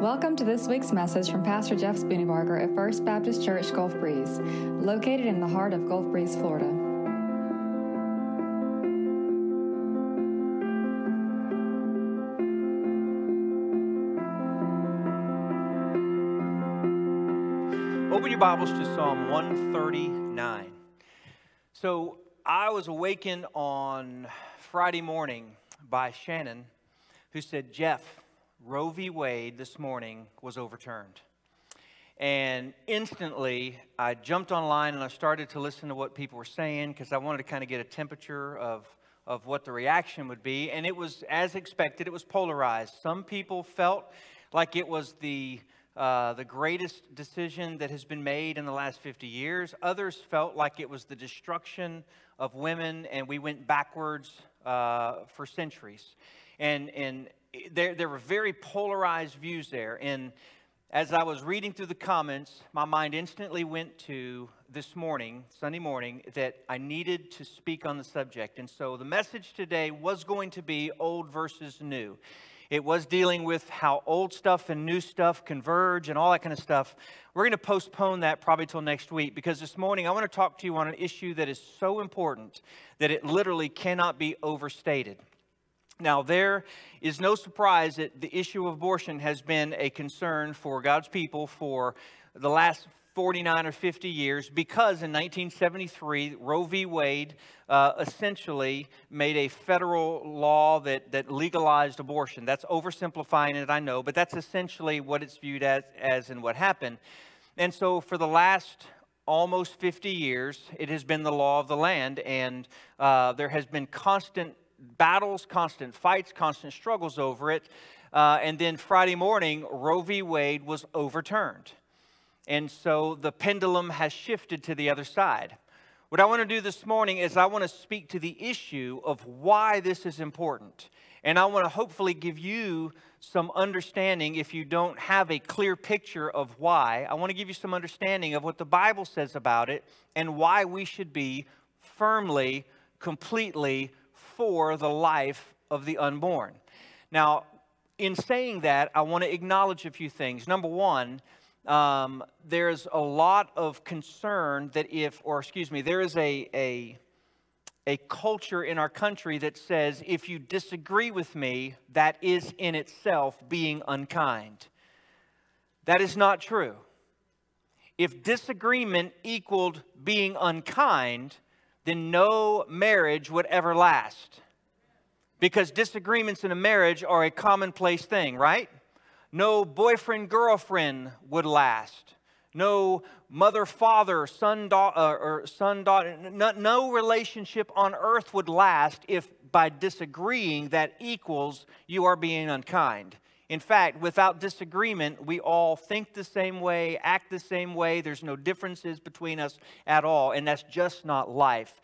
Welcome to this week's message from Pastor Jeff Spooneybarger at First Baptist Church Gulf Breeze, located in the heart of Gulf Breeze, Florida. Open your Bibles to Psalm 139. So, I was awakened on Friday morning by Shannon, who said, Jeff, Roe v. Wade this morning was overturned. And instantly, I jumped online and I started to listen to what people were saying because I wanted to kind of get a temperature of, of what the reaction would be. And it was, as expected, it was polarized. Some people felt like it was the, uh, the greatest decision that has been made in the last 50 years. Others felt like it was the destruction of women and we went backwards uh, for centuries. And, and there, there were very polarized views there. And as I was reading through the comments, my mind instantly went to this morning, Sunday morning, that I needed to speak on the subject. And so the message today was going to be old versus new. It was dealing with how old stuff and new stuff converge and all that kind of stuff. We're going to postpone that probably till next week because this morning I want to talk to you on an issue that is so important that it literally cannot be overstated. Now, there is no surprise that the issue of abortion has been a concern for God's people for the last 49 or 50 years because in 1973, Roe v. Wade uh, essentially made a federal law that, that legalized abortion. That's oversimplifying it, I know, but that's essentially what it's viewed as, as and what happened. And so for the last almost 50 years, it has been the law of the land, and uh, there has been constant battles, constant fights, constant struggles over it. Uh, and then Friday morning, Roe v. Wade was overturned. And so the pendulum has shifted to the other side. What I want to do this morning is I want to speak to the issue of why this is important. And I want to hopefully give you some understanding if you don't have a clear picture of why. I want to give you some understanding of what the Bible says about it and why we should be firmly, completely for the life of the unborn. Now, in saying that, I want to acknowledge a few things. Number one, um, there's a lot of concern that if, or excuse me, there is a, a, a culture in our country that says if you disagree with me, that is in itself being unkind. That is not true. If disagreement equaled being unkind, then no marriage would ever last. Because disagreements in a marriage are a commonplace thing, right? No boyfriend girlfriend would last. No mother father son daughter or son daughter no, no relationship on earth would last if by disagreeing that equals you are being unkind. In fact, without disagreement, we all think the same way, act the same way. There's no differences between us at all, and that's just not life.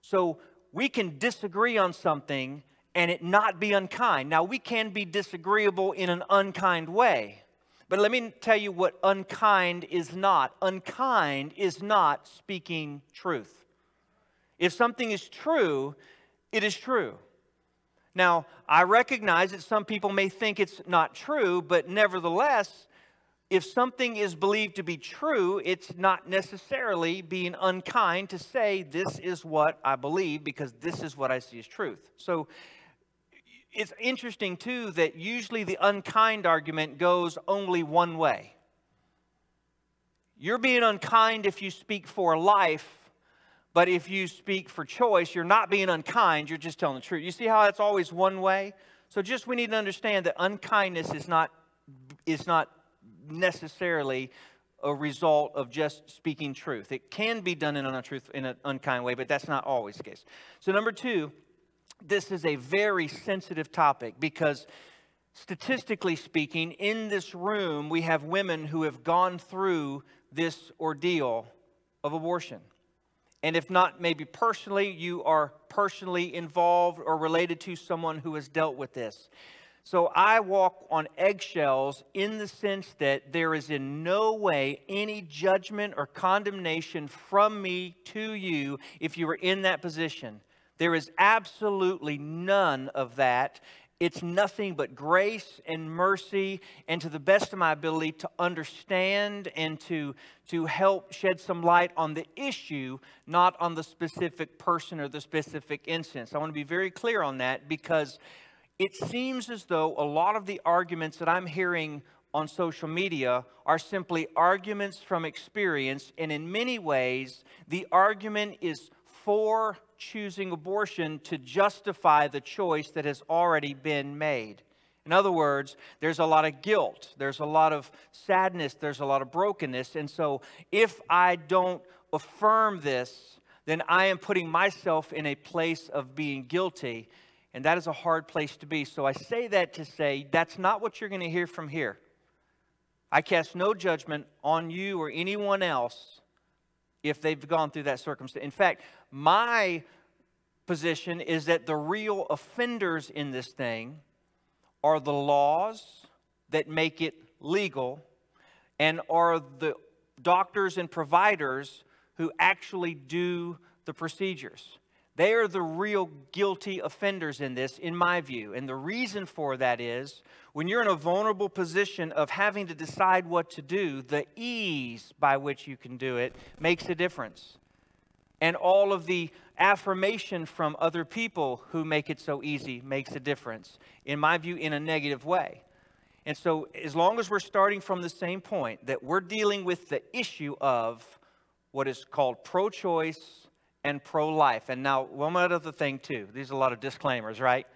So we can disagree on something and it not be unkind. Now, we can be disagreeable in an unkind way. But let me tell you what unkind is not. Unkind is not speaking truth. If something is true, it is true. Now, I recognize that some people may think it's not true, but nevertheless, if something is believed to be true, it's not necessarily being unkind to say, This is what I believe because this is what I see as truth. So it's interesting, too, that usually the unkind argument goes only one way. You're being unkind if you speak for life but if you speak for choice, you're not being unkind, you're just telling the truth. You see how that's always one way? So just we need to understand that unkindness is not is not necessarily a result of just speaking truth. It can be done in an untruth in an unkind way, but that's not always the case. So number 2, this is a very sensitive topic because statistically speaking, in this room we have women who have gone through this ordeal of abortion. And if not, maybe personally, you are personally involved or related to someone who has dealt with this. So I walk on eggshells in the sense that there is in no way any judgment or condemnation from me to you if you are in that position. There is absolutely none of that It's nothing but grace and mercy, and to the best of my ability to understand and to, to help shed some light on the issue, not on the specific person or the specific instance. I want to be very clear on that because it seems as though a lot of the arguments that I'm hearing on social media are simply arguments from experience, and in many ways, the argument is for choosing abortion to justify the choice that has already been made. In other words, there's a lot of guilt, there's a lot of sadness, there's a lot of brokenness. And so, if I don't affirm this, then I am putting myself in a place of being guilty. And that is a hard place to be. So, I say that to say that's not what you're going to hear from here. I cast no judgment on you or anyone else if they've gone through that circumstance. In fact, my position is that the real offenders in this thing are the laws that make it legal and are the doctors and providers who actually do the procedures. They are the real guilty offenders in this, in my view. And the reason for that is when you're in a vulnerable position of having to decide what to do, the ease by which you can do it makes a difference. And all of the affirmation from other people who make it so easy makes a difference, in my view, in a negative way. And so, as long as we're starting from the same point, that we're dealing with the issue of what is called pro choice and pro life. And now, one other thing, too. These are a lot of disclaimers, right?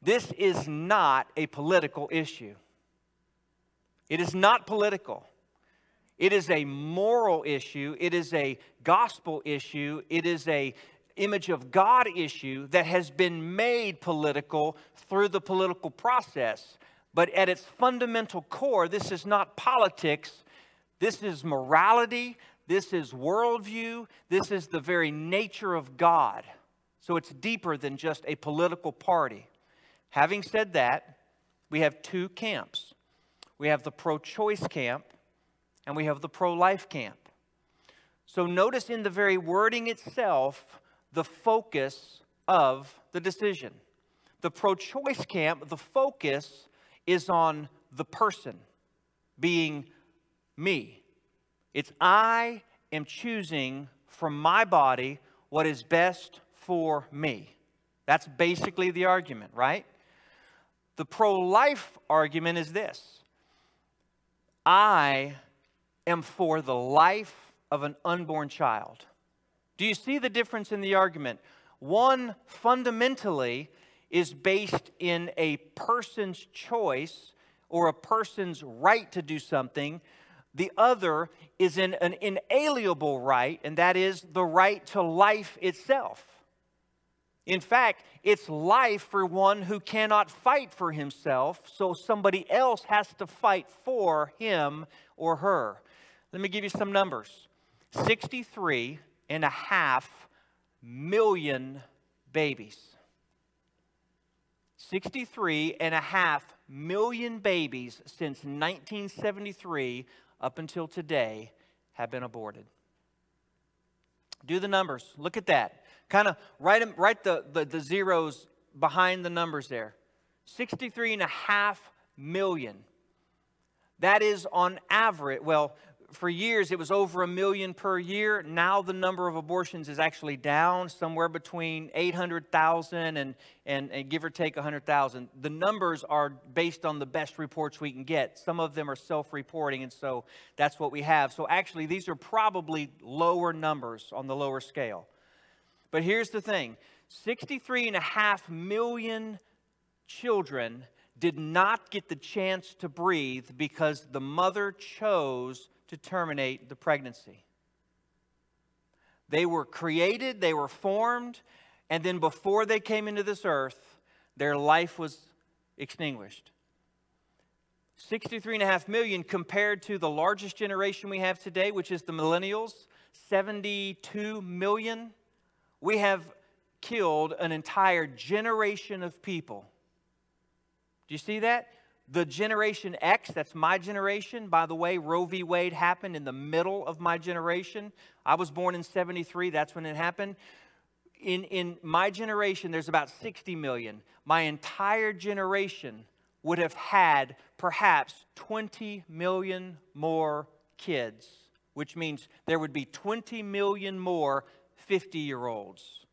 This is not a political issue. It is not political. It is a moral issue. It is a gospel issue. It is a image of God issue that has been made political through the political process. But at its fundamental core, this is not politics. This is morality. This is worldview. This is the very nature of God. So it's deeper than just a political party. Having said that, we have two camps we have the pro choice camp and we have the pro life camp. So notice in the very wording itself the focus of the decision. The pro choice camp, the focus is on the person being me. It's I am choosing from my body what is best for me. That's basically the argument, right? The pro life argument is this I am for the life of an unborn child. Do you see the difference in the argument? One fundamentally is based in a person's choice or a person's right to do something the other is in an inalienable right, and that is the right to life itself. In fact, it's life for one who cannot fight for himself, so somebody else has to fight for him or her. Let me give you some numbers 63 and a half million babies. 63 and a half million babies since 1973 up until today have been aborted. Do the numbers. Look at that. Kind of write, write the, the, the zeros behind the numbers there. 63 and a half million. That is on average, well, for years it was over a million per year. Now the number of abortions is actually down somewhere between 800,000 and, and, and give or take 100,000. The numbers are based on the best reports we can get. Some of them are self reporting, and so that's what we have. So actually, these are probably lower numbers on the lower scale. But here's the thing 63 and a half million children did not get the chance to breathe because the mother chose to terminate the pregnancy. They were created, they were formed, and then before they came into this earth, their life was extinguished. 63.5 million compared to the largest generation we have today, which is the millennials, 72 million. We have killed an entire generation of people. Do you see that? The generation X, that's my generation. By the way, Roe v. Wade happened in the middle of my generation. I was born in 73, that's when it happened. in, in my generation, there's about 60 million. My entire generation would have had perhaps 20 million more kids, which means there would be 20 million more 50 year olds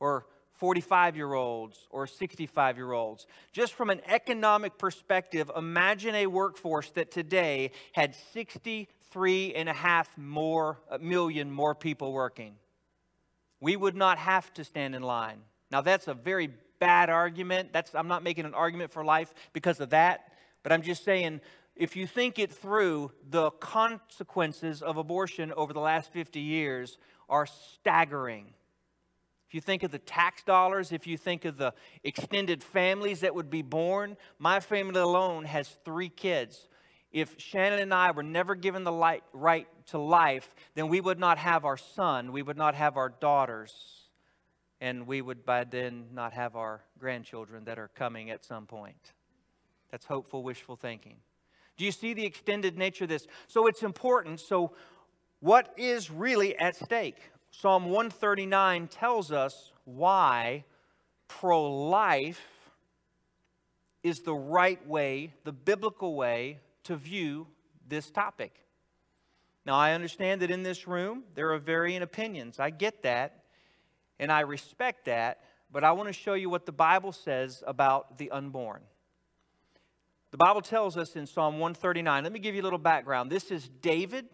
or 45 year olds or 65 year olds. Just from an economic perspective, imagine a workforce that today had 63 and a half more, uh, million more people working. We would not have to stand in line. Now, that's a very bad argument. That's, I'm not making an argument for life because of that, but I'm just saying if you think it through, the consequences of abortion over the last 50 years are staggering. If you think of the tax dollars, if you think of the extended families that would be born, my family alone has three kids. If Shannon and I were never given the light, right to life, then we would not have our son, we would not have our daughters, and we would by then not have our grandchildren that are coming at some point. That's hopeful, wishful thinking. Do you see the extended nature of this? So it's important. So, what is really at stake? Psalm 139 tells us why pro life is the right way, the biblical way to view this topic. Now, I understand that in this room there are varying opinions. I get that, and I respect that, but I want to show you what the Bible says about the unborn. The Bible tells us in Psalm 139, let me give you a little background. This is David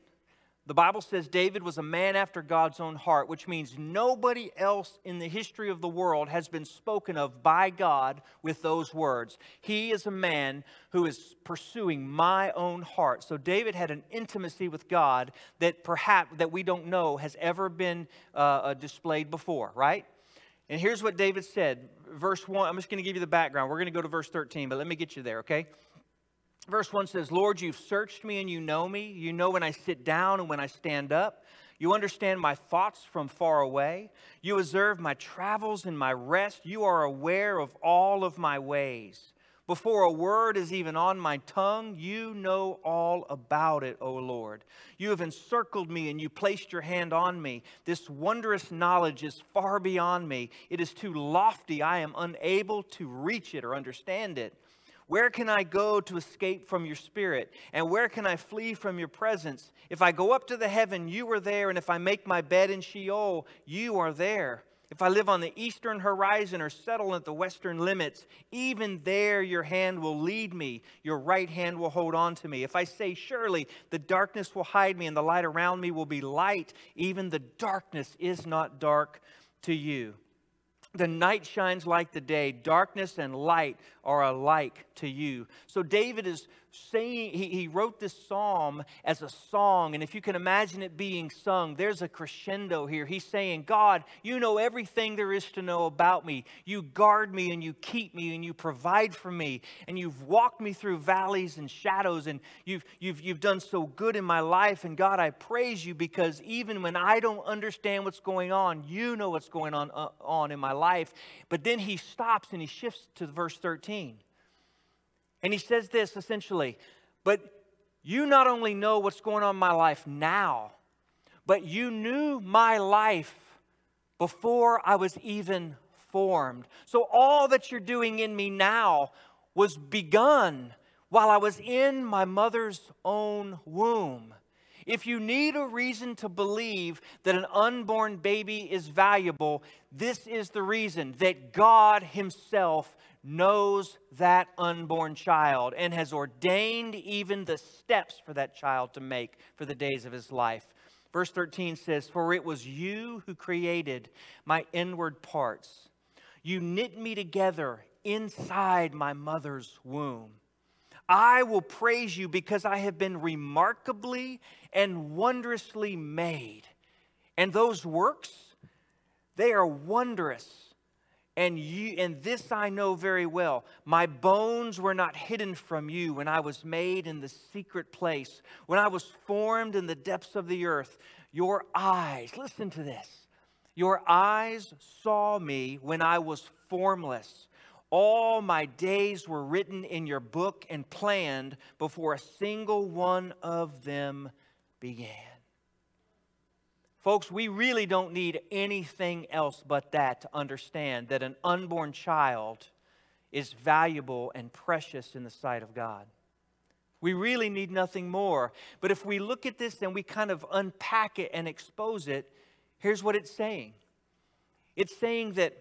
the Bible says David was a man after God's own heart, which means nobody else in the history of the world has been spoken of by God with those words. He is a man who is pursuing my own heart. So David had an intimacy with God that perhaps that we don't know has ever been uh, uh displayed before, right? And here's what David said, verse 1. I'm just going to give you the background. We're going to go to verse 13, but let me get you there, okay? Verse 1 says, Lord, you've searched me and you know me. You know when I sit down and when I stand up. You understand my thoughts from far away. You observe my travels and my rest. You are aware of all of my ways. Before a word is even on my tongue, you know all about it, O Lord. You have encircled me and you placed your hand on me. This wondrous knowledge is far beyond me. It is too lofty. I am unable to reach it or understand it. Where can I go to escape from your spirit? And where can I flee from your presence? If I go up to the heaven, you are there. And if I make my bed in Sheol, you are there. If I live on the eastern horizon or settle at the western limits, even there your hand will lead me, your right hand will hold on to me. If I say, Surely the darkness will hide me and the light around me will be light, even the darkness is not dark to you. The night shines like the day, darkness and light are alike to you. So David is saying, he, he wrote this psalm as a song, and if you can imagine it being sung, there's a crescendo here. He's saying, God, you know everything there is to know about me. You guard me and you keep me and you provide for me, and you've walked me through valleys and shadows, and you've, you've, you've done so good in my life. And God, I praise you because even when I don't understand what's going on, you know what's going on, uh, on in my life. But then he stops and he shifts to verse 13. And he says this essentially, but you not only know what's going on in my life now, but you knew my life before I was even formed. So all that you're doing in me now was begun while I was in my mother's own womb. If you need a reason to believe that an unborn baby is valuable, this is the reason that God Himself knows that unborn child and has ordained even the steps for that child to make for the days of his life. Verse 13 says, For it was you who created my inward parts. You knit me together inside my mother's womb. I will praise you because I have been remarkably and wondrously made. And those works, they are wondrous and you and this I know very well. My bones were not hidden from you when I was made in the secret place, when I was formed in the depths of the earth. Your eyes, listen to this. Your eyes saw me when I was formless. All my days were written in your book and planned before a single one of them began. Folks, we really don't need anything else but that to understand that an unborn child is valuable and precious in the sight of God. We really need nothing more. But if we look at this and we kind of unpack it and expose it, here's what it's saying it's saying that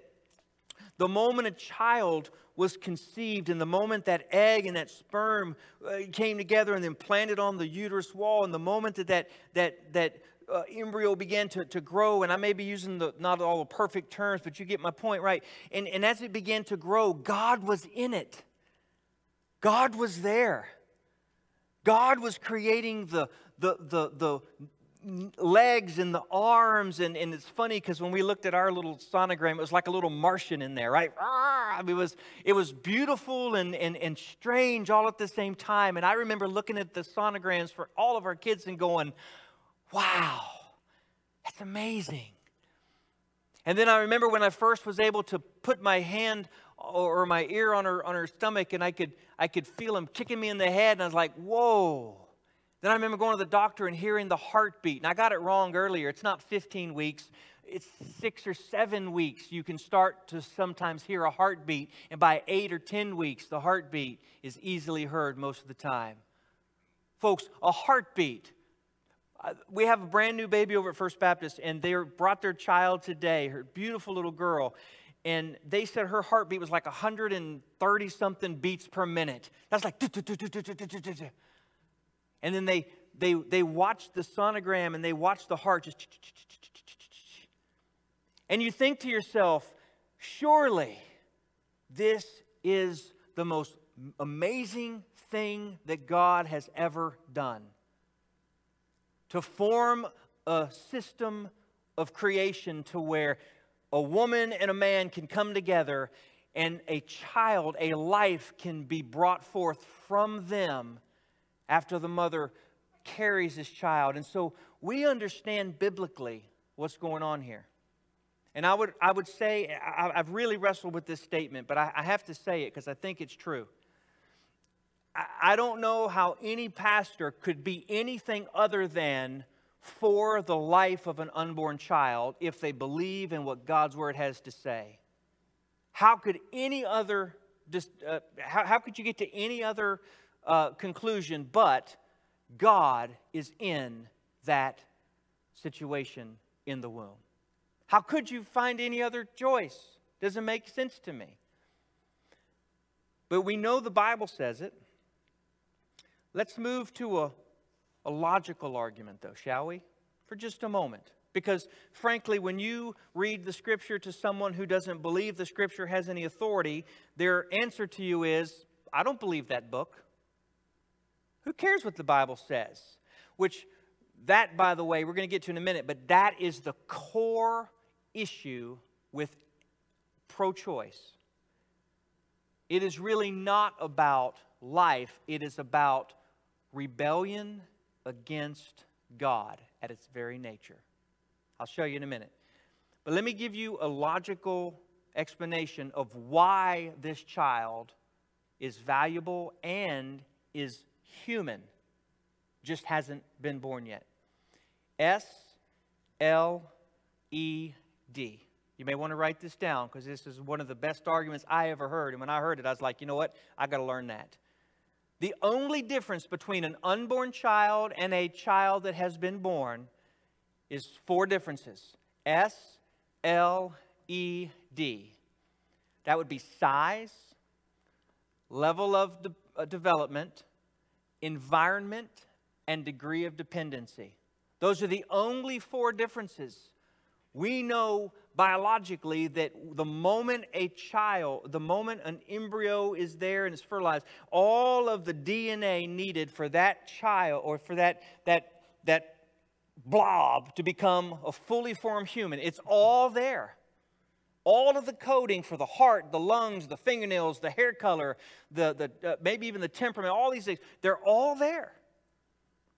the moment a child was conceived, and the moment that egg and that sperm uh, came together and then planted on the uterus wall, and the moment that that, that, that uh, embryo began to, to grow, and I may be using the, not all the perfect terms, but you get my point, right? And, and as it began to grow, God was in it. God was there. God was creating the, the, the, the legs and the arms. And, and it's funny because when we looked at our little sonogram, it was like a little Martian in there, right? It was, it was beautiful and, and, and strange all at the same time. And I remember looking at the sonograms for all of our kids and going, wow, that's amazing. And then I remember when I first was able to put my hand or my ear on her on her stomach and I could I could feel him kicking me in the head and I was like, "Whoa." Then I remember going to the doctor and hearing the heartbeat. And I got it wrong earlier. It's not 15 weeks. It's 6 or 7 weeks you can start to sometimes hear a heartbeat and by 8 or 10 weeks the heartbeat is easily heard most of the time. Folks, a heartbeat Uh, we have a brand new baby over at First Baptist, and they brought their child today, her beautiful little girl, and they said her heartbeat was like 130 something beats per minute. That's like, and then they they they watched the sonogram and they watched the heart just, and you think to yourself, surely this is the most amazing thing that God has ever done to form a system of creation to where a woman and a man can come together and a child, a life can be brought forth from them after the mother carries this child. And so we understand biblically what's going on here. And I would, I would say, I, have really wrestled with this statement, but I, I have to say it because I think it's true. I don't know how any pastor could be anything other than for the life of an unborn child if they believe in what God's word has to say. How could any other, uh, how, how, could you get to any other uh, conclusion but God is in that situation in the womb? How could you find any other choice? Doesn't make sense to me. But we know the Bible says it. Let's move to a, a logical argument, though, shall we? For just a moment. Because, frankly, when you read the scripture to someone who doesn't believe the scripture has any authority, their answer to you is, I don't believe that book. Who cares what the Bible says? Which, that, by the way, we're going to get to in a minute, but that is the core issue with pro choice. It is really not about life, it is about rebellion against God at its very nature. I'll show you in a minute. But let me give you a logical explanation of why this child is valuable and is human, just hasn't been born yet. S L E D. You may want to write this down because this is one of the best arguments I ever heard. And when I heard it, I was like, you know what? I got to learn that. The only difference between an unborn child and a child that has been born is four differences S, L, E, D. That would be size, level of de- uh, development, environment, and degree of dependency. Those are the only four differences. We know biologically that the moment a child, the moment an embryo is there and is fertilized, all of the DNA needed for that child or for that, that, that blob to become a fully formed human, it's all there. All of the coding for the heart, the lungs, the fingernails, the hair color, the, the, uh, maybe even the temperament, all these things, they're all there.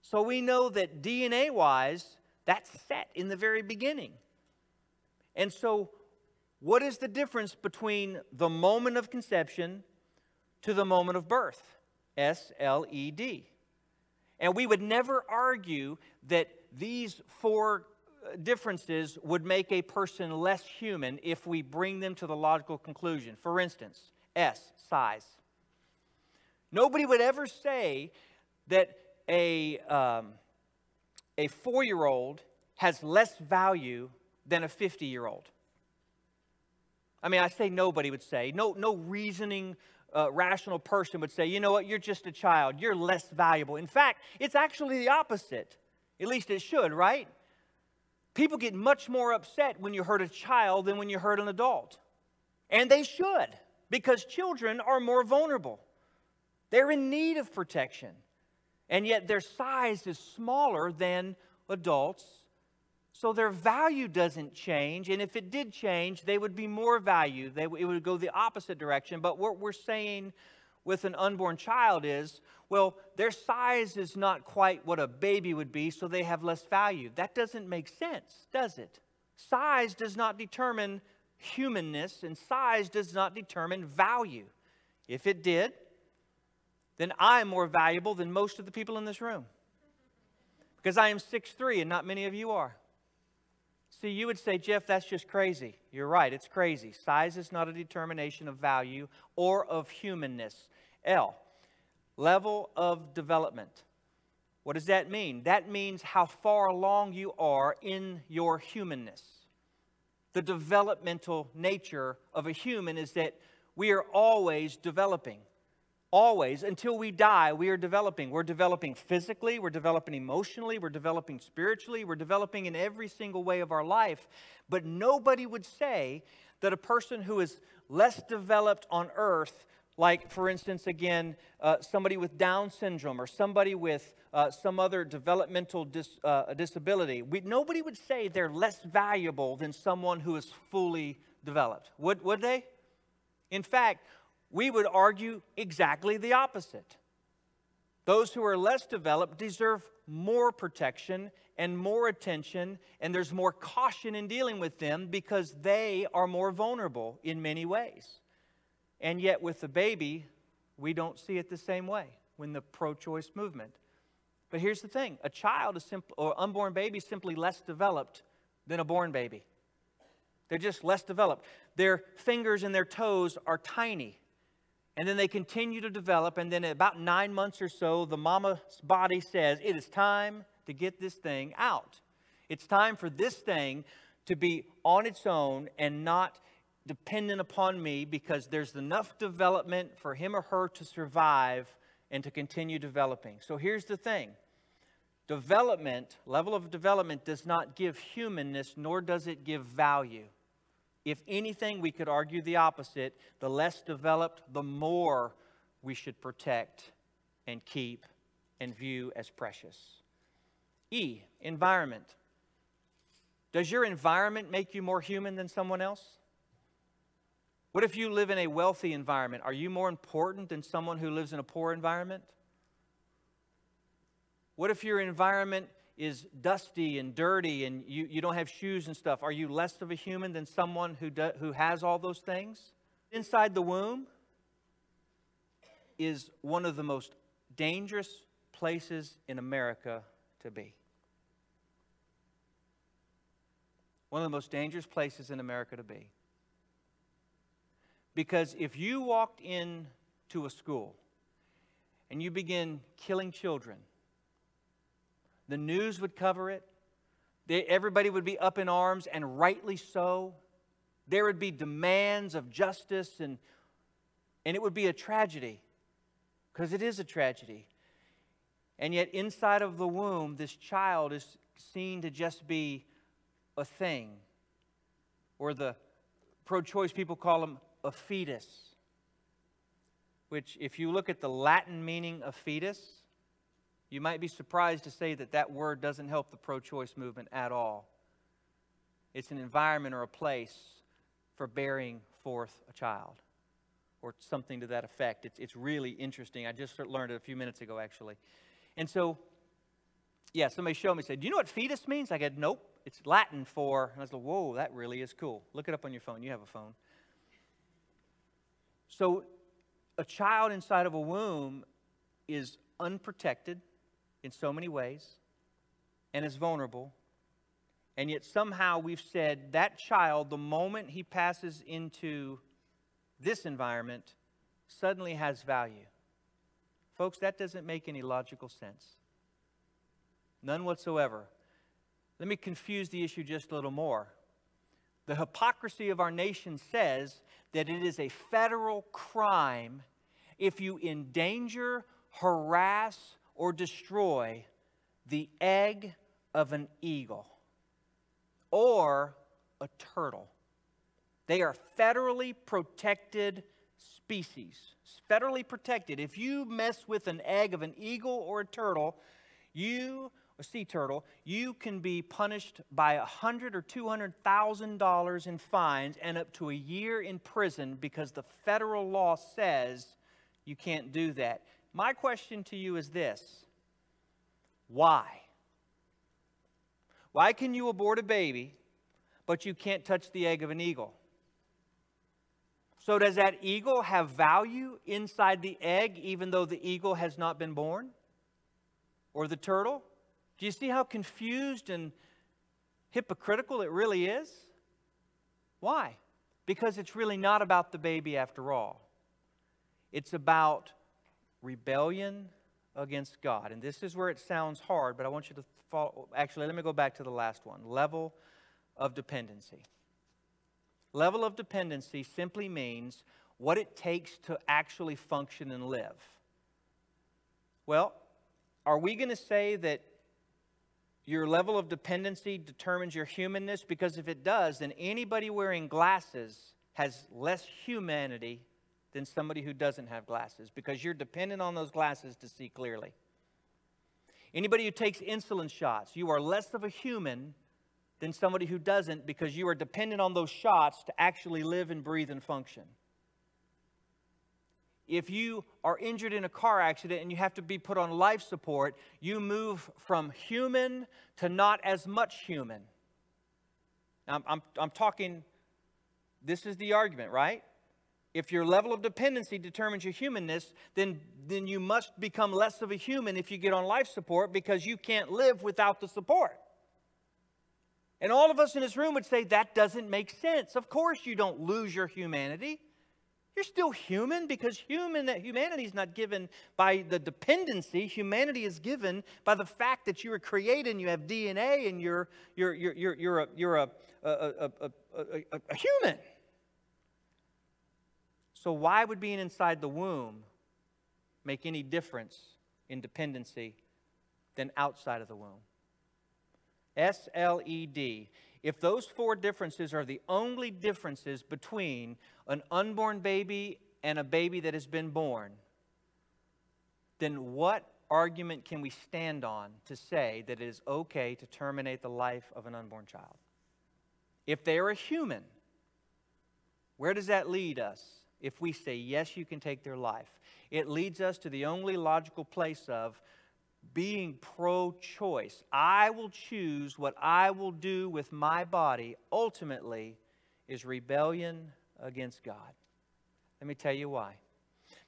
So we know that DNA wise, that's set in the very beginning. And so, what is the difference between the moment of conception to the moment of birth? S L E D. And we would never argue that these four differences would make a person less human if we bring them to the logical conclusion. For instance, S, size. Nobody would ever say that a, um, a four year old has less value than a 50 year old. I mean, I say nobody would say, no, no reasoning, uh, rational person would say, you know what, you're just a child, you're less valuable. In fact, it's actually the opposite. At least it should, right? People get much more upset when you hurt a child than when you hurt an adult. And they should, because children are more vulnerable. They're in need of protection. And yet their size is smaller than adults. So their value doesn't change. And if it did change, they would be more valued. They, it would go the opposite direction. But what we're saying with an unborn child is well, their size is not quite what a baby would be, so they have less value. That doesn't make sense, does it? Size does not determine humanness, and size does not determine value. If it did, then I am more valuable than most of the people in this room. Because I am 6'3 and not many of you are. See, you would say, Jeff, that's just crazy. You're right, it's crazy. Size is not a determination of value or of humanness. L, level of development. What does that mean? That means how far along you are in your humanness. The developmental nature of a human is that we are always developing. Always, until we die, we are developing. We're developing physically, we're developing emotionally, we're developing spiritually, we're developing in every single way of our life. But nobody would say that a person who is less developed on earth like, for instance, again, uh, somebody with Down syndrome or somebody with uh, some other developmental dis, uh, disability. We, nobody would say they're less valuable than someone who is fully developed. Would, would they? In fact, we would argue exactly the opposite. Those who are less developed deserve more protection and more attention, and there's more caution in dealing with them because they are more vulnerable in many ways. And yet, with the baby, we don't see it the same way when the pro choice movement. But here's the thing a child is simple, or unborn baby is simply less developed than a born baby. They're just less developed. Their fingers and their toes are tiny. And then they continue to develop. And then, about nine months or so, the mama's body says, It is time to get this thing out. It's time for this thing to be on its own and not dependent upon me because there's enough development for him or her to survive and to continue developing. So here's the thing development, level of development, does not give humanness, nor does it give value. If anything, we could argue the opposite. The less developed, the more we should protect and keep and view as precious. E, environment. Does your environment make you more human than someone else? What if you live in a wealthy environment? Are you more important than someone who lives in a poor environment? What if your environment is dusty and dirty and you, you don't have shoes and stuff? Are you less of a human than someone who, do, who has all those things? Inside the womb is one of the most dangerous places in America to be. One of the most dangerous places in America to be. Because if you walked into a school and you begin killing children, the news would cover it. They, everybody would be up in arms, and rightly so. There would be demands of justice, and, and it would be a tragedy, because it is a tragedy. And yet, inside of the womb, this child is seen to just be a thing, or the pro choice people call them a fetus, which, if you look at the Latin meaning of fetus, you might be surprised to say that that word doesn't help the pro choice movement at all. It's an environment or a place for bearing forth a child or something to that effect. It's, it's really interesting. I just learned it a few minutes ago, actually. And so, yeah, somebody showed me, said, Do you know what fetus means? I said, Nope. It's Latin for, and I was like, Whoa, that really is cool. Look it up on your phone. You have a phone. So, a child inside of a womb is unprotected in so many ways and is vulnerable. And yet somehow we've said that child, the moment he passes into this environment, suddenly has value. Folks, that doesn't make any logical sense. None whatsoever. Let me confuse the issue just a little more. The hypocrisy of our nation says that it is a federal crime if you endanger, harass, or destroy the egg of an eagle or a turtle. They are federally protected species. Federally protected. If you mess with an egg of an eagle or a turtle, you a sea turtle, you can be punished by a hundred or two hundred thousand dollars in fines and up to a year in prison because the federal law says you can't do that. My question to you is this: Why? Why can you abort a baby, but you can't touch the egg of an eagle? So, does that eagle have value inside the egg, even though the eagle has not been born? Or the turtle? Do you see how confused and hypocritical it really is? Why? Because it's really not about the baby after all. It's about rebellion against God. And this is where it sounds hard, but I want you to follow. Actually, let me go back to the last one level of dependency. Level of dependency simply means what it takes to actually function and live. Well, are we going to say that your level of dependency determines your humanness? Because if it does, then anybody wearing glasses has less humanity than somebody who doesn't have glasses because you're dependent on those glasses to see clearly. Anybody who takes insulin shots, you are less of a human than somebody who doesn't because you are dependent on those shots to actually live and breathe and function. If you are injured in a car accident and you have to be put on life support, you move from human to not as much human. I'm, I'm, I'm talking, this is the argument, right? If your level of dependency determines your humanness, then, then you must become less of a human if you get on life support because you can't live without the support. And all of us in this room would say that doesn't make sense. Of course, you don't lose your humanity. You're still human because human humanity is not given by the dependency. Humanity is given by the fact that you were created and you have DNA and you're, you're, you're, you're, you're, a, you're a, a, a, a, a human. So, why would being inside the womb make any difference in dependency than outside of the womb? S L E D. If those four differences are the only differences between an unborn baby and a baby that has been born, then what argument can we stand on to say that it is okay to terminate the life of an unborn child? If they are a human, where does that lead us if we say, yes, you can take their life? It leads us to the only logical place of being pro choice. I will choose what I will do with my body, ultimately, is rebellion against God. Let me tell you why.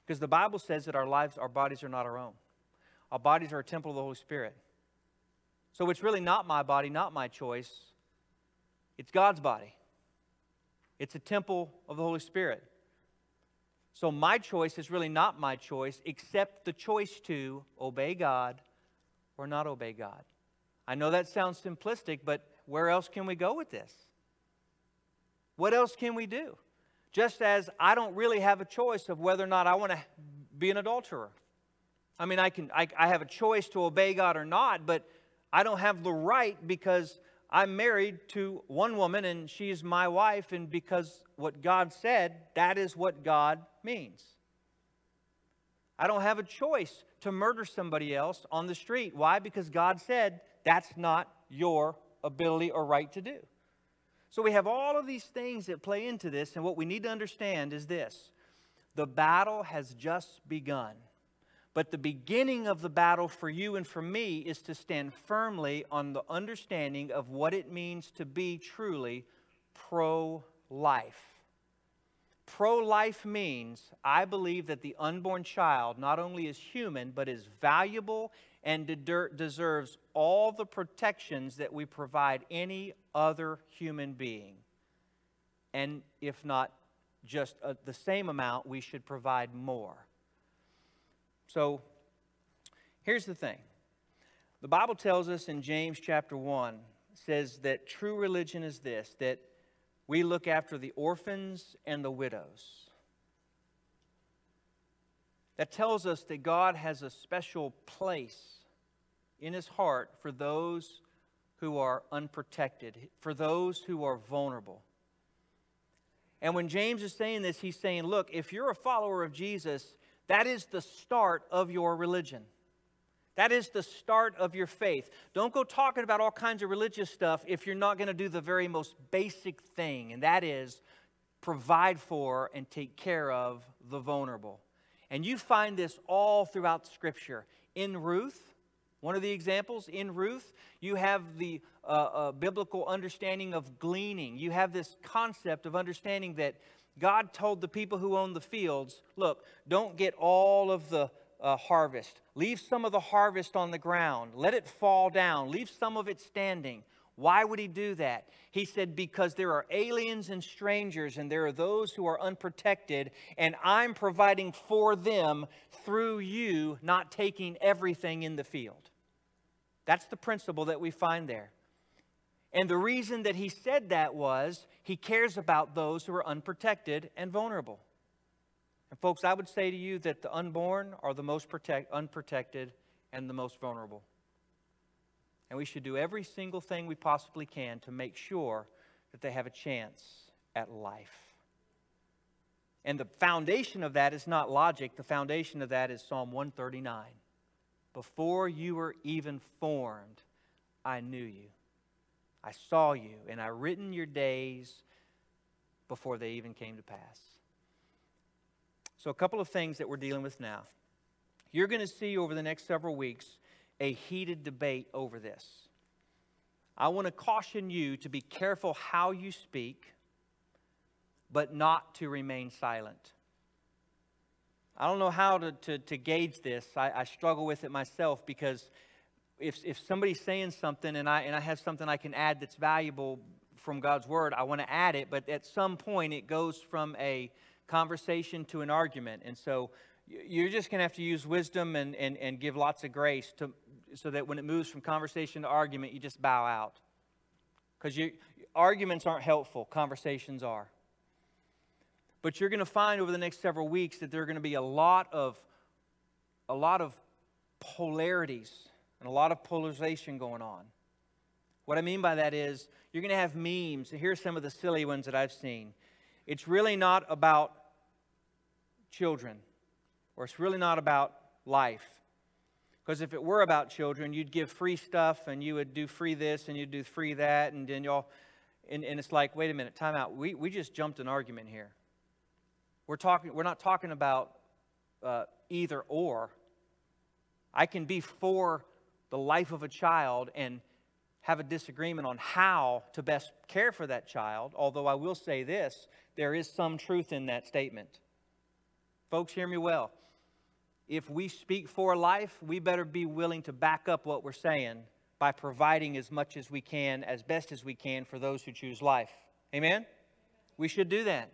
Because the Bible says that our lives, our bodies are not our own. Our bodies are a temple of the Holy Spirit. So it's really not my body, not my choice. It's God's body. It's a temple of the Holy Spirit. So my choice is really not my choice, except the choice to obey God or not obey God. I know that sounds simplistic, but where else can we go with this? What else can we do? Just as I don't really have a choice of whether or not I want to be an adulterer. I mean, I, can, I, I have a choice to obey God or not, but I don't have the right because I'm married to one woman and she's my wife, and because what God said, that is what God means. I don't have a choice to murder somebody else on the street. Why? Because God said that's not your ability or right to do. So we have all of these things that play into this, and what we need to understand is this the battle has just begun. But the beginning of the battle for you and for me is to stand firmly on the understanding of what it means to be truly pro life. Pro life means I believe that the unborn child not only is human, but is valuable and de- deserves all the protections that we provide any other human being. And if not just uh, the same amount, we should provide more. So here's the thing the Bible tells us in James chapter 1 says that true religion is this that we look after the orphans and the widows. That tells us that God has a special place in his heart for those who are unprotected, for those who are vulnerable. And when James is saying this, he's saying, look, if you're a follower of Jesus, that is the start of your religion. That is the start of your faith. Don't go talking about all kinds of religious stuff if you're not going to do the very most basic thing, and that is provide for and take care of the vulnerable. And you find this all throughout Scripture. In Ruth, one of the examples, in Ruth, you have the uh, uh, biblical understanding of gleaning. You have this concept of understanding that God told the people who own the fields, look, don't get all of the uh, harvest. Leave some of the harvest on the ground. Let it fall down. Leave some of it standing. Why would he do that? He said, Because there are aliens and strangers, and there are those who are unprotected, and I'm providing for them through you, not taking everything in the field. That's the principle that we find there. And the reason that he said that was he cares about those who are unprotected and vulnerable. And, folks, I would say to you that the unborn are the most protect, unprotected and the most vulnerable. And we should do every single thing we possibly can to make sure that they have a chance at life. And the foundation of that is not logic, the foundation of that is Psalm 139. Before you were even formed, I knew you. I saw you, and I written your days before they even came to pass. So, a couple of things that we're dealing with now. You're going to see over the next several weeks a heated debate over this. I want to caution you to be careful how you speak, but not to remain silent. I don't know how to, to, to gauge this. I, I, struggle with it myself because if, if somebody's saying something and I, and I have something I can add that's valuable from God's word, I want to add it, but at some point it goes from a conversation to an argument. And so you're just going to have to use wisdom and, and, and give lots of grace to, so that when it moves from conversation to argument, you just bow out. Because arguments aren't helpful, conversations are. But you're going to find over the next several weeks that there are going to be a lot of a lot of polarities and a lot of polarization going on. What I mean by that is you're going to have memes. Here's some of the silly ones that I've seen. It's really not about children, or it's really not about life. Because if it were about children, you'd give free stuff and you would do free this and you'd do free that, and then y'all, and, and it's like, wait a minute, time out. We, we just jumped an argument here. We're, talking, we're not talking about uh, either or. I can be for the life of a child and have a disagreement on how to best care for that child, although I will say this there is some truth in that statement. Folks, hear me well. If we speak for life, we better be willing to back up what we're saying by providing as much as we can, as best as we can, for those who choose life. Amen? We should do that.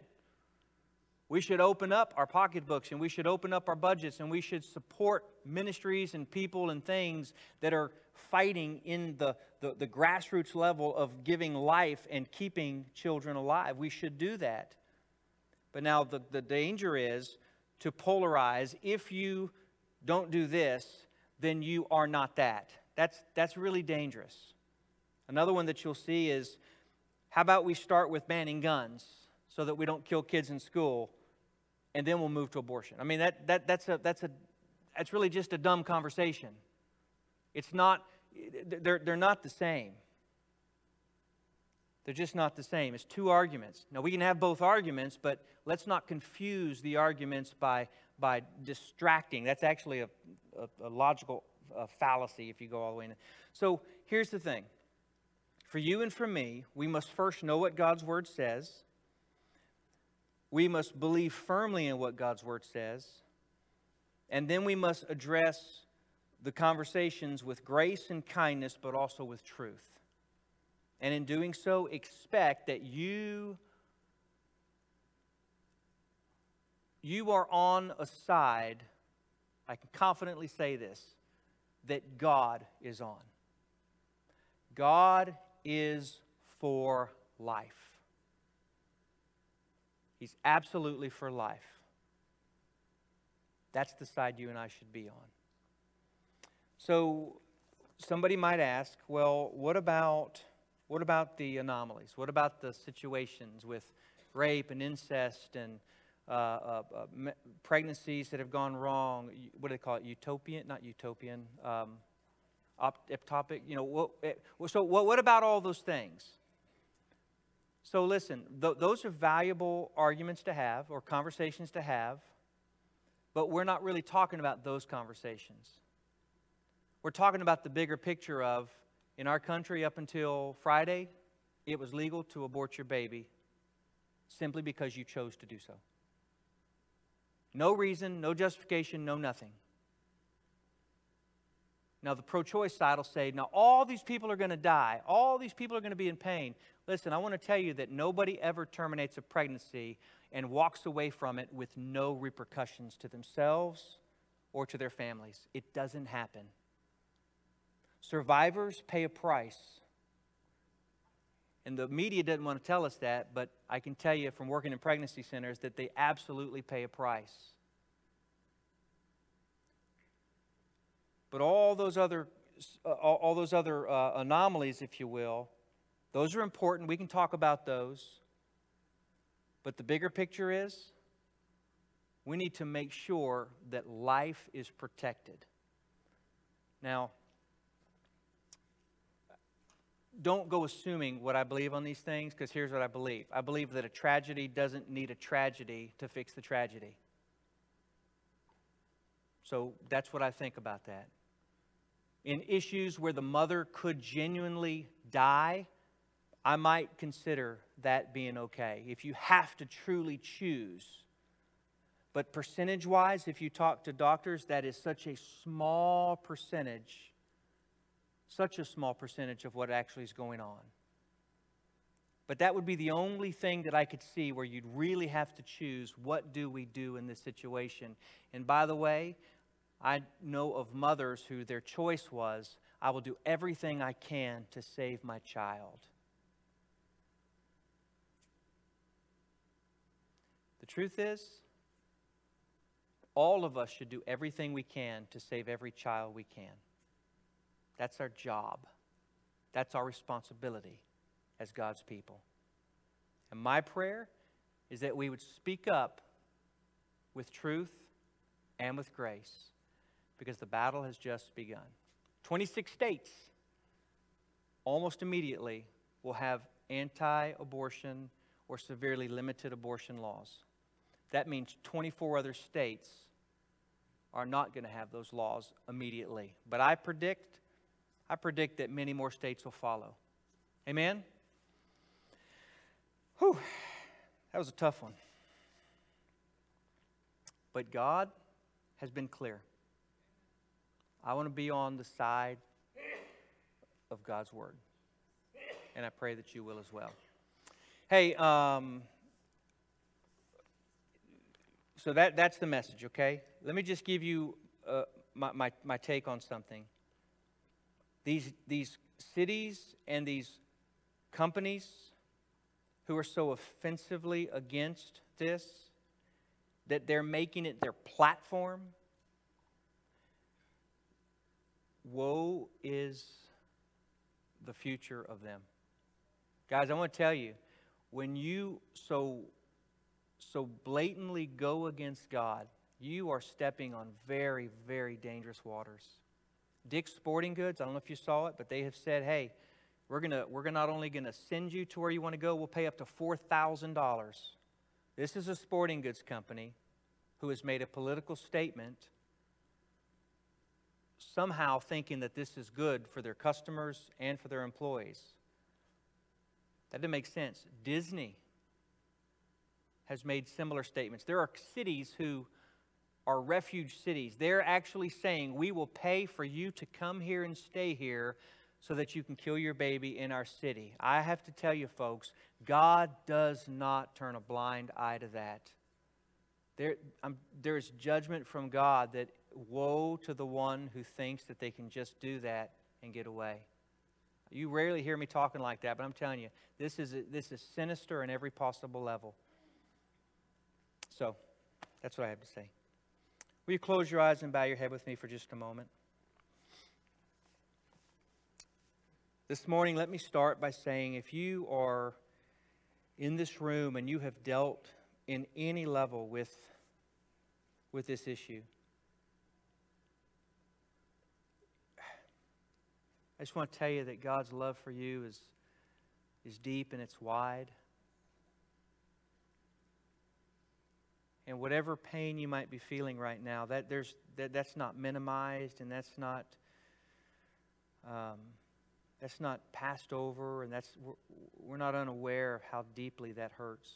We should open up our pocketbooks and we should open up our budgets and we should support ministries and people and things that are fighting in the, the, the, grassroots level of giving life and keeping children alive. We should do that. But now the, the danger is to polarize. If you don't do this, then you are not that. That's, that's really dangerous. Another one that you'll see is how about we start with banning guns so that we don't kill kids in school and then we'll move to abortion? I mean, that, that, that's, a, that's, a, that's really just a dumb conversation. It's not, they're, they're not the same. They're just not the same. It's two arguments. Now, we can have both arguments, but let's not confuse the arguments by, by distracting. That's actually a, a, a logical uh, fallacy if you go all the way in. So, here's the thing for you and for me, we must first know what God's Word says. We must believe firmly in what God's Word says. And then we must address the conversations with grace and kindness, but also with truth. And in doing so, expect that you you are on a side, I can confidently say this, that God is on. God is for life. He's absolutely for life. That's the side you and I should be on. So somebody might ask, well, what about what about the anomalies? What about the situations with rape and incest and uh, uh, uh, pregnancies that have gone wrong? What do they call it? Utopian? Not utopian. Um, ectopic. You know. What, eh, so what, what about all those things? So listen, th- those are valuable arguments to have or conversations to have, but we're not really talking about those conversations. We're talking about the bigger picture of in our country, up until Friday, it was legal to abort your baby simply because you chose to do so. No reason, no justification, no nothing. Now, the pro choice side will say, now all these people are going to die. All these people are going to be in pain. Listen, I want to tell you that nobody ever terminates a pregnancy and walks away from it with no repercussions to themselves or to their families. It doesn't happen. Survivors pay a price. And the media doesn't want to tell us that, but I can tell you from working in pregnancy centers that they absolutely pay a price. But all those other, uh, all, those other uh, anomalies, if you will, those are important. We can talk about those. But the bigger picture is we need to make sure that life is protected. Now, don't go assuming what I believe on these things because here's what I believe I believe that a tragedy doesn't need a tragedy to fix the tragedy. So that's what I think about that. In issues where the mother could genuinely die, I might consider that being okay. If you have to truly choose. But percentage wise, if you talk to doctors, that is such a small percentage such a small percentage of what actually is going on. But that would be the only thing that I could see where you'd really have to choose what do we do in this situation. And by the way, I know of mothers who their choice was I will do everything I can to save my child. The truth is, all of us should do everything we can to save every child we can. That's our job. That's our responsibility as God's people. And my prayer is that we would speak up with truth and with grace because the battle has just begun. 26 states almost immediately will have anti abortion or severely limited abortion laws. That means 24 other states are not going to have those laws immediately. But I predict I predict that many more states will follow. Amen? Whew, that was a tough one. But God has been clear. I want to be on the side of God's word. And I pray that you will as well. Hey, um, so that, that's the message, okay? Let me just give you uh, my, my, my take on something. These, these cities and these companies who are so offensively against this that they're making it their platform. Woe is the future of them. Guys, I want to tell you, when you so so blatantly go against God, you are stepping on very, very dangerous waters. Dick's Sporting Goods, I don't know if you saw it, but they have said, hey, we're to we're not only to send you to where you want to go, we'll pay up to $4,000. This is a sporting goods company who has made a political statement somehow thinking that this is good for their customers and for their employees. That didn't make sense. Disney has made similar statements. There are cities who are refuge cities. They're actually saying, We will pay for you to come here and stay here so that you can kill your baby in our city. I have to tell you, folks, God does not turn a blind eye to that. There, there is judgment from God that woe to the one who thinks that they can just do that and get away. You rarely hear me talking like that, but I'm telling you, this is, this is sinister in every possible level. So, that's what I have to say. Will you close your eyes and bow your head with me for just a moment? This morning, let me start by saying if you are in this room and you have dealt in any level with, with this issue, I just want to tell you that God's love for you is, is deep and it's wide. And whatever pain you might be feeling right now, that there's, that, that's not minimized and that's not, um, that's not passed over and that's, we're, we're not unaware of how deeply that hurts.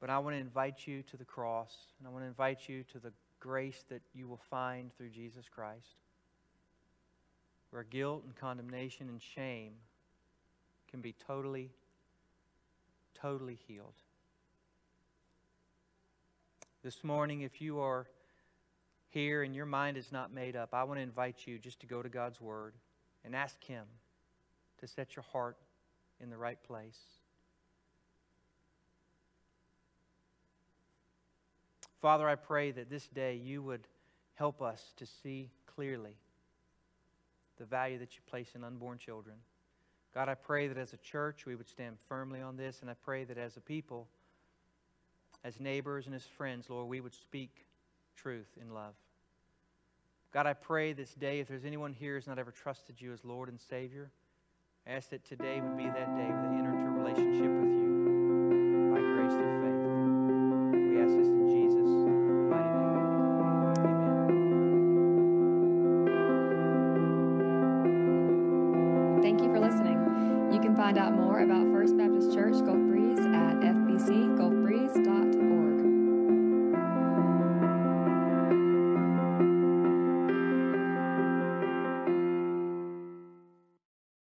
But I want to invite you to the cross and I want to invite you to the grace that you will find through Jesus Christ where guilt and condemnation and shame can be totally, totally healed. This morning, if you are here and your mind is not made up, I want to invite you just to go to God's Word and ask Him to set your heart in the right place. Father, I pray that this day you would help us to see clearly the value that you place in unborn children. God, I pray that as a church we would stand firmly on this, and I pray that as a people, as neighbors and as friends, Lord, we would speak truth in love. God, I pray this day, if there's anyone here who's not ever trusted you as Lord and Savior, I ask that today would be that day when they enter into a relationship with you. by grace through about